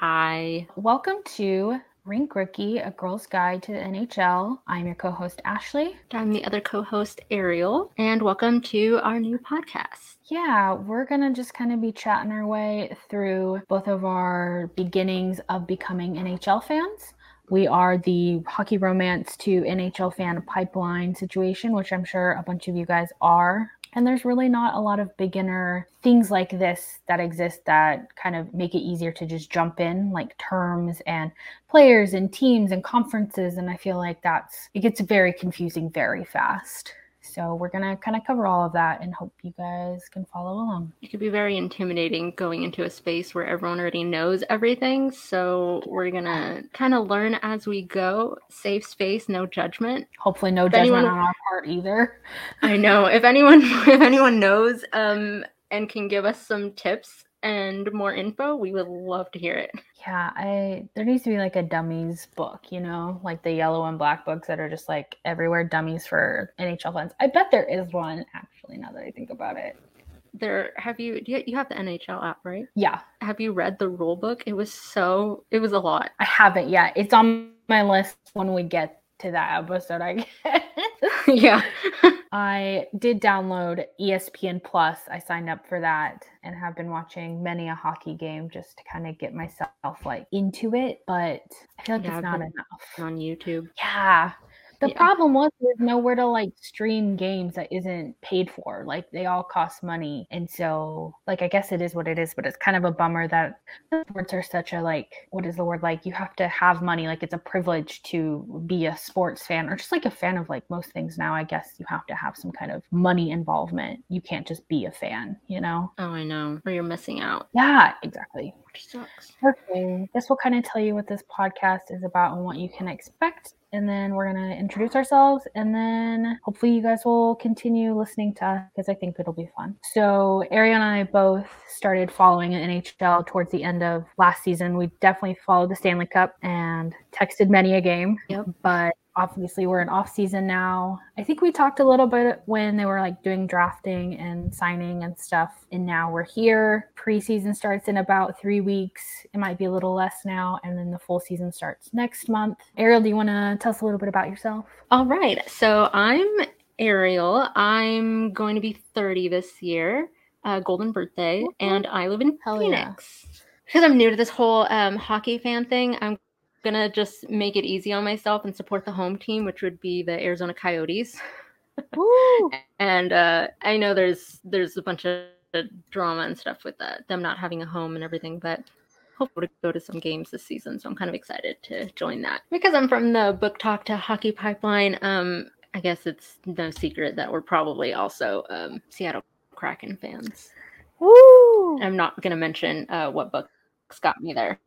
Hi. Welcome to Rink Rookie, a girl's guide to the NHL. I'm your co host, Ashley. I'm the other co host, Arielle, and welcome to our new podcast. Yeah, we're going to just kind of be chatting our way through both of our beginnings of becoming NHL fans. We are the hockey romance to NHL fan pipeline situation, which I'm sure a bunch of you guys are. And there's really not a lot of beginner things like this that exist that kind of make it easier to just jump in, like terms and players and teams and conferences. And I feel like that's, it gets very confusing very fast. So we're going to kind of cover all of that and hope you guys can follow along. It could be very intimidating going into a space where everyone already knows everything. So we're going to kind of learn as we go. Safe space, no judgment. Hopefully no if judgment anyone, on our part either. I know. If anyone if anyone knows um and can give us some tips and more info, we would love to hear it. Yeah, I there needs to be like a dummies book, you know, like the yellow and black books that are just like everywhere dummies for NHL fans. I bet there is one actually now that I think about it. There have you you, you have the NHL app, right? Yeah. Have you read the rule book? It was so it was a lot. I haven't yet. It's on my list when we get to that episode, I guess. yeah. I did download ESPN Plus. I signed up for that and have been watching many a hockey game just to kind of get myself like into it. But I feel like yeah, it's not enough. On YouTube. Yeah. The yeah. problem was there's nowhere to like stream games that isn't paid for. Like they all cost money. And so like I guess it is what it is, but it's kind of a bummer that sports are such a like what is the word like you have to have money. Like it's a privilege to be a sports fan or just like a fan of like most things now. I guess you have to have some kind of money involvement. You can't just be a fan, you know? Oh, I know. Or you're missing out. Yeah, exactly. Which sucks. Okay. This will kind of tell you what this podcast is about and what you can expect and then we're going to introduce ourselves and then hopefully you guys will continue listening to us because I think it'll be fun. So Arielle and I both started following NHL towards the end of last season. We definitely followed the Stanley Cup and texted many a game. Yep. But obviously we're in off season now. I think we talked a little bit when they were like doing drafting and signing and stuff. And now we're here. Preseason starts in about three weeks. It might be a little less now. And then the full season starts next month. Arielle, do you want to tell us a little bit about yourself? All right. So I'm Arielle. I'm going to be 30 this year, uh, golden birthday, and I live in Hell Phoenix. Yeah. Because I'm new to this whole um, hockey fan thing, I'm gonna just make it easy on myself and support the home team, which would be the Arizona Coyotes. and uh, I know there's there's a bunch of drama and stuff with that, them not having a home and everything, but hopefully to go to some games this season. So I'm kind of excited to join that because I'm from the BookTok to hockey pipeline. Um, I guess it's no secret that we're probably also um, Seattle Kraken fans. Woo! I'm not gonna mention uh, what books got me there.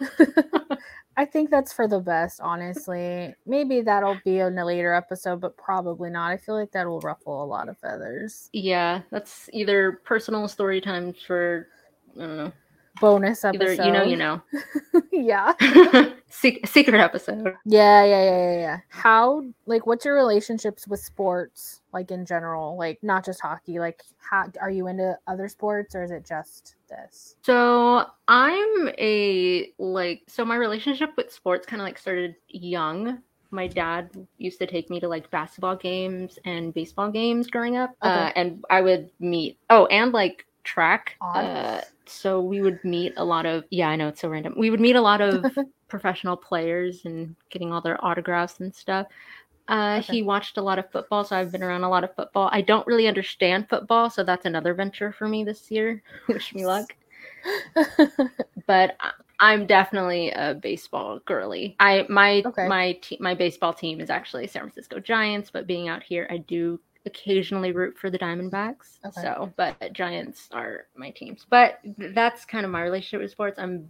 I think that's for the best, honestly. Maybe that'll be in a later episode, but probably not. I feel like that will ruffle a lot of feathers. Yeah, that's either personal story times for I don't know bonus episode. Either you know, you know. yeah. Se- secret episode. Yeah, yeah, yeah, yeah, yeah. How like what's your relationships with sports like in general? Like not just hockey. Like how are you into other sports or is it just this? So, I'm a like so my relationship with sports kind of like started young my dad used to take me to like basketball games and baseball games growing up okay. uh, and i would meet oh and like track. Uh, so we would meet a lot of yeah, I know it's so random. We would meet a lot of professional players and getting all their autographs and stuff. Uh, okay. He watched a lot of football, so I've been around a lot of football. I don't really understand football, so that's another venture for me this year. Wish me luck. but I'm definitely a baseball girly. I my okay. my te- my baseball team is actually San Francisco Giants, but being out here, I do occasionally root for the Diamondbacks. Okay. So, but Giants are my teams. But that's kind of my relationship with sports. I'm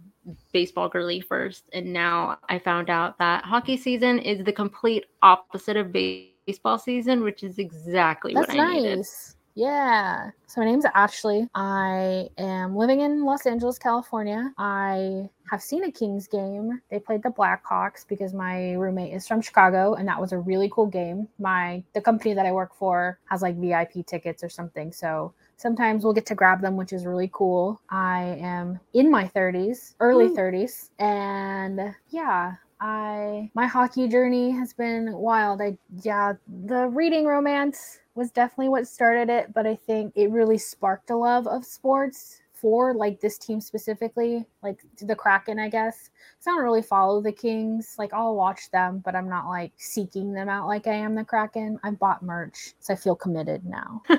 baseball girly first, and now I found out that hockey season is the complete opposite of baseball season, which is exactly that's what I nice. needed. Yeah. So my name's Ashley. I am living in Los Angeles, California. I have seen a Kings game. They played the Blackhawks because my roommate is from Chicago and that was a really cool game. My the company that I work for has like VIP tickets or something. So sometimes we'll get to grab them, which is really cool. I am in my 30s, early mm. Ooh. 30s, and yeah, I my hockey journey has been wild. I yeah, the reading romance was definitely what started it, but I think it really sparked a love of sports for like this team specifically, like the Kraken, I guess. So I don't really follow the Kings. Like I'll watch them, but I'm not like seeking them out like I am the Kraken. I've bought merch, so I feel committed now.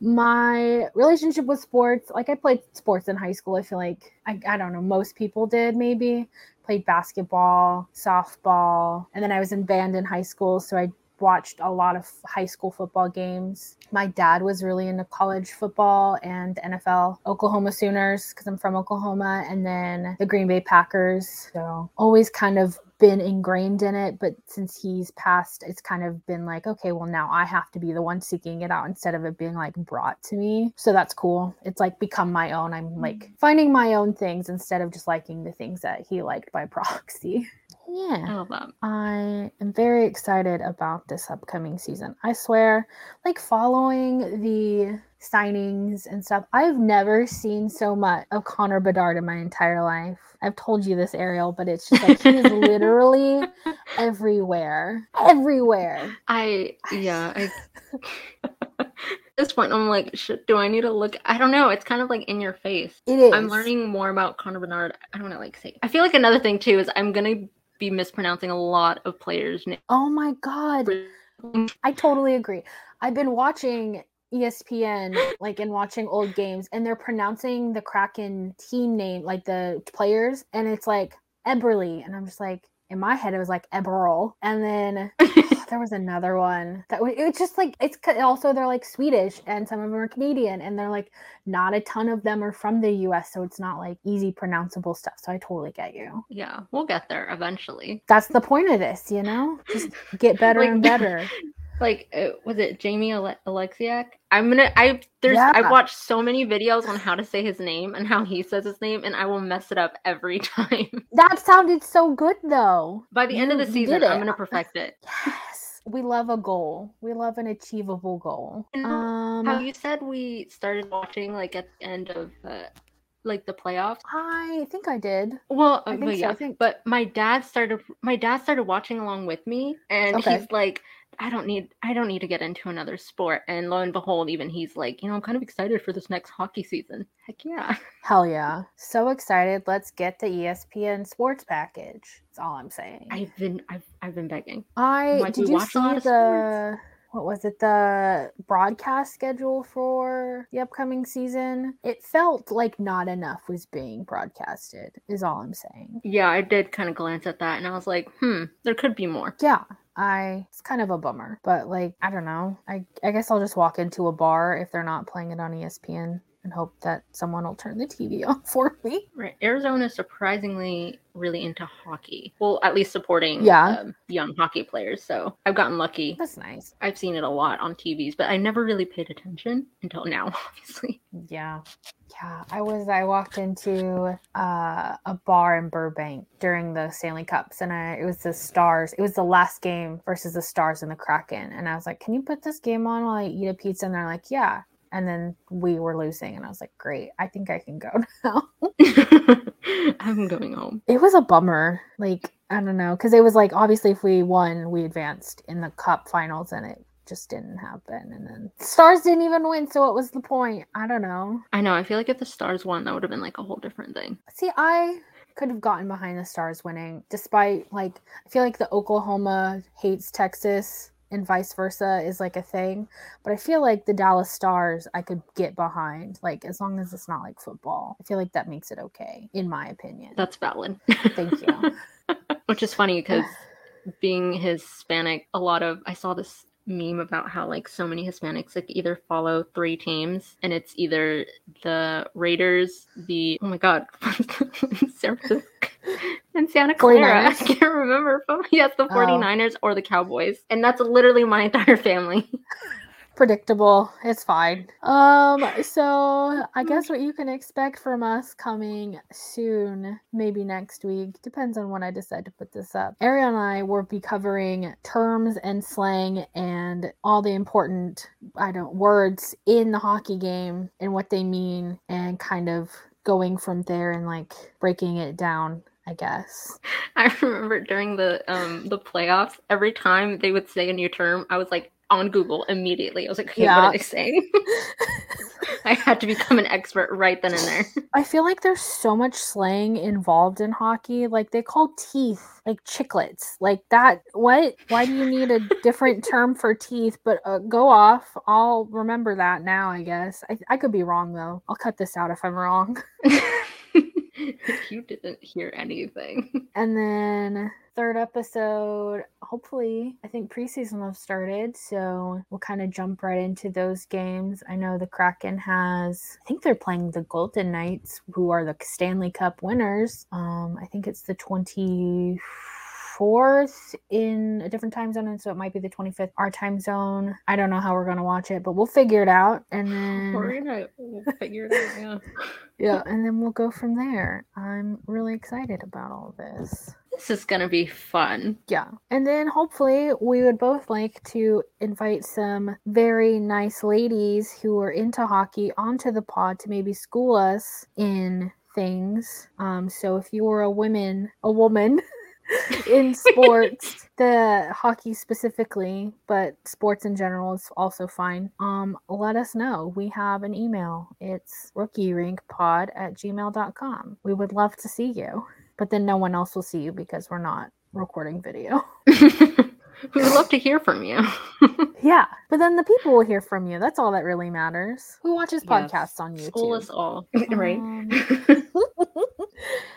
my relationship with sports like i played sports in high school i feel like I, I don't know most people did maybe played basketball, softball, and then I was in band in high school. So I watched a lot of high school football games. My dad was really into college football and NFL, Oklahoma Sooners, because I'm from Oklahoma, and then the Green Bay Packers. So always kind of been ingrained in it, but since he's passed, it's kind of been like, okay, well, now I have to be the one seeking it out instead of it being like brought to me. So that's cool. It's like become my own. I'm like mm. finding my own things instead of just liking the things that he liked by proxy. Yeah. I love that. I am very excited about this upcoming season. I swear, like following the signings and stuff, I've never seen so much of Connor Bedard in my entire life. I've told you this, Arielle, but it's just like he's literally everywhere. Everywhere. I, yeah. I. At this point, I'm like, do I need to look? I don't know. It's kind of like in your face. It is. I'm learning more about Connor Bedard. I don't know, like say. I feel like another thing too is I'm gonna be mispronouncing a lot of players' names. Oh my god. I totally agree. I've been watching ESPN like and watching old games and they're pronouncing the Kraken team name like the players and it's like Eberle and I'm just like in my head it was like Eberl and then there was another one that it was just like it's also they're like Swedish and some of them are Canadian and they're like not a ton of them are from the US so it's not like easy pronounceable stuff so I totally get you. Yeah, we'll get there eventually. That's the point of this, you know? Just get better like, and better. like uh, was it Jamie Ale- Oleksiak? I'm gonna I there's yeah. I've watched so many videos on how to say his name and how he says his name and I will mess it up every time. That sounded so good though. By the you, end of the season, I'm gonna perfect it. yes. We love a goal. We love an achievable goal. Um, how you said we started watching like at the end of uh, like the playoffs? I think I did. Well, I but yeah, so. but my dad started. My dad started watching along with me, and okay. he's like, I don't need I don't need to get into another sport. And lo and behold, even he's like, you know, I'm kind of excited for this next hockey season. Heck yeah. Hell yeah. So excited. Let's get the ESPN sports package. That's all I'm saying. I've been I've I've been begging. I did you see the what was it the broadcast schedule for the upcoming season it felt like not enough was being broadcasted is all i'm saying yeah i did kind of glance at that and i was like hmm there could be more yeah I it's kind of a bummer, but like I don't know. I I guess I'll just walk into a bar if they're not playing it on ESPN and hope that someone will turn the TV on for me. Right. Arizona is surprisingly really into hockey. Well, at least supporting yeah. Um, young hockey players. So I've gotten lucky. That's nice. I've seen it a lot on TVs, but I never really paid attention until now, obviously. Yeah. Yeah, I was. I walked into uh, a bar in Burbank during the Stanley Cups, and I, it was the Stars. It was the last game versus the Stars and the Kraken, and I was like, "Can you put this game on while I eat a pizza?" And they're like, "Yeah." And then we were losing, and I was like, "Great, I think I can go now." I'm going home. It was a bummer. Like I don't know, because it was like obviously if we won, we advanced in the Cup finals, and it just didn't happen. And then Stars didn't even win, so what was the point? I don't know. I know. I feel like if the Stars won, that would have been like a whole different thing. See, I could have gotten behind the Stars winning, despite like I feel like the Oklahoma hates Texas and vice versa is like a thing. But I feel like the Dallas Stars I could get behind, like as long as it's not like football. I feel like that makes it okay, in my opinion. That's valid. Thank you. Which is funny because being Hispanic, a lot of I saw this meme about how like so many Hispanics like either follow three teams and it's either the Raiders, the oh my god, and Santa Clara. 49ers. I can't remember. But yes, the 49ers oh. or the Cowboys. And that's literally my entire family. predictable. It's fine. Um, so I guess what you can expect from us coming soon, maybe next week, depends on when I decide to put this up. Arielle and I will be covering terms and slang and all the important I don't words in the hockey game and what they mean and kind of going from there and like breaking it down I guess. I remember during the um the playoffs, every time they would say a new term, I was like, on Google immediately. I was like, okay, yeah. what are they saying? I had to become an expert right then and there. I feel like there's so much slang involved in hockey. Like they call teeth like chiclets. Like that. What? Why do you need a different term for teeth? But uh, go off. I'll remember that now, I guess. I, I could be wrong though. I'll cut this out if I'm wrong. you didn't hear anything. And then third episode, hopefully, I think preseason have started, so we'll kind of jump right into those games. I know the Kraken has, I think they're playing the Golden Knights, who are the Stanley Cup winners. Um, I think it's the 20- 24th in a different time zone, and so it might be the 25th our time zone. I don't know how we're gonna watch it, but we'll figure it out, and then we're gonna we'll figure it out. Yeah, yeah, and then we'll go from there. I'm really excited about all this. This is gonna be fun. Yeah, and then hopefully we would both like to invite some very nice ladies who are into hockey onto the pod to maybe school us in things. Um, so if you are a woman, a woman in sports, the hockey specifically, but sports in general is also fine. Um, let us know. We have an email. It's rookierinkpod at gmail.com. We would love to see you. But then no one else will see you because we're not recording video. we would love to hear from you. yeah, but then the people will hear from you. That's all that really matters. Who watches podcasts yes. on YouTube? School us all, right? Um,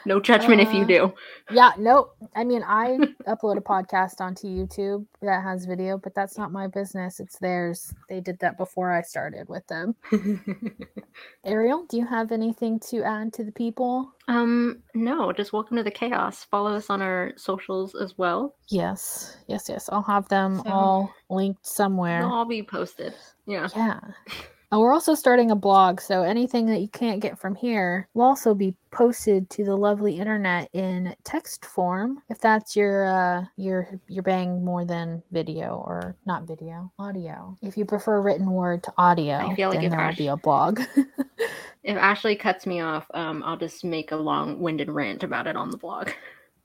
no judgment uh, if you uh, do. Yeah, nope. I mean, I upload a podcast onto YouTube that has video, but that's not my business. It's theirs. They did that before I started with them. Arielle, do you have anything to add to the people? Um, no, just welcome to the chaos. Follow us on our socials as well. Yes, yes, yes. I'll have them so, all linked somewhere. They'll all be posted. Yeah. Yeah. And we're also starting a blog, so anything that you can't get from here will also be posted to the lovely internet in text form. If that's your uh, your your bang more than video or not video, audio. If you prefer written word to audio, I feel like then there'll be a blog. if Ashley cuts me off, um, I'll just make a long-winded rant about it on the blog.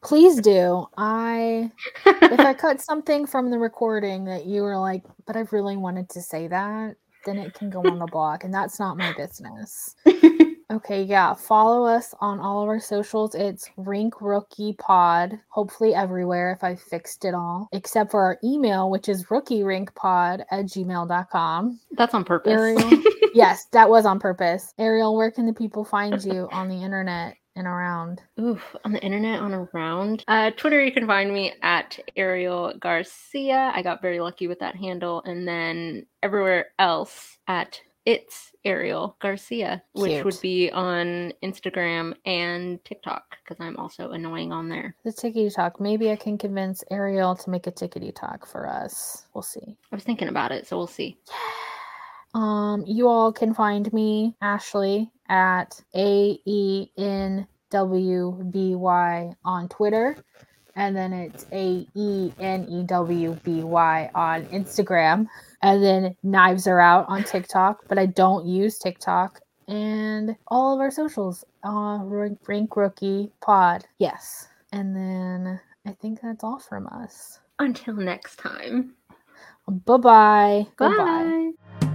Please do. I if I cut something from the recording that you were like, but I really wanted to say that, then it can go on the blog, and that's not my business. okay, yeah. Follow us on all of our socials. It's Rink Rookie Pod. Hopefully everywhere if I fixed it all. Except for our email, which is rookierinkpod at gmail.com. That's on purpose. Arielle, yes, that was on purpose. Arielle, where can the people find you on the internet? And around? Oof, on the internet, on around. Uh, Twitter, you can find me at Arielle Garcia. I got very lucky with that handle. And then everywhere else at it's Arielle Garcia, which Cute. would be on Instagram and TikTok because I'm also annoying on there. The tickety talk. Maybe I can convince Arielle to make a tickety talk for us. We'll see. I was thinking about it, so we'll see. Um, you all can find me, Ashley, at A E N W B Y on Twitter. And then it's A E N E W B Y on Instagram. And then Knives Are Out on TikTok, but I don't use TikTok. And all of our socials, uh, Rink Rookie Pod. Yes. And then I think that's all from us. Until next time. Bye-bye. Bye. Goodbye.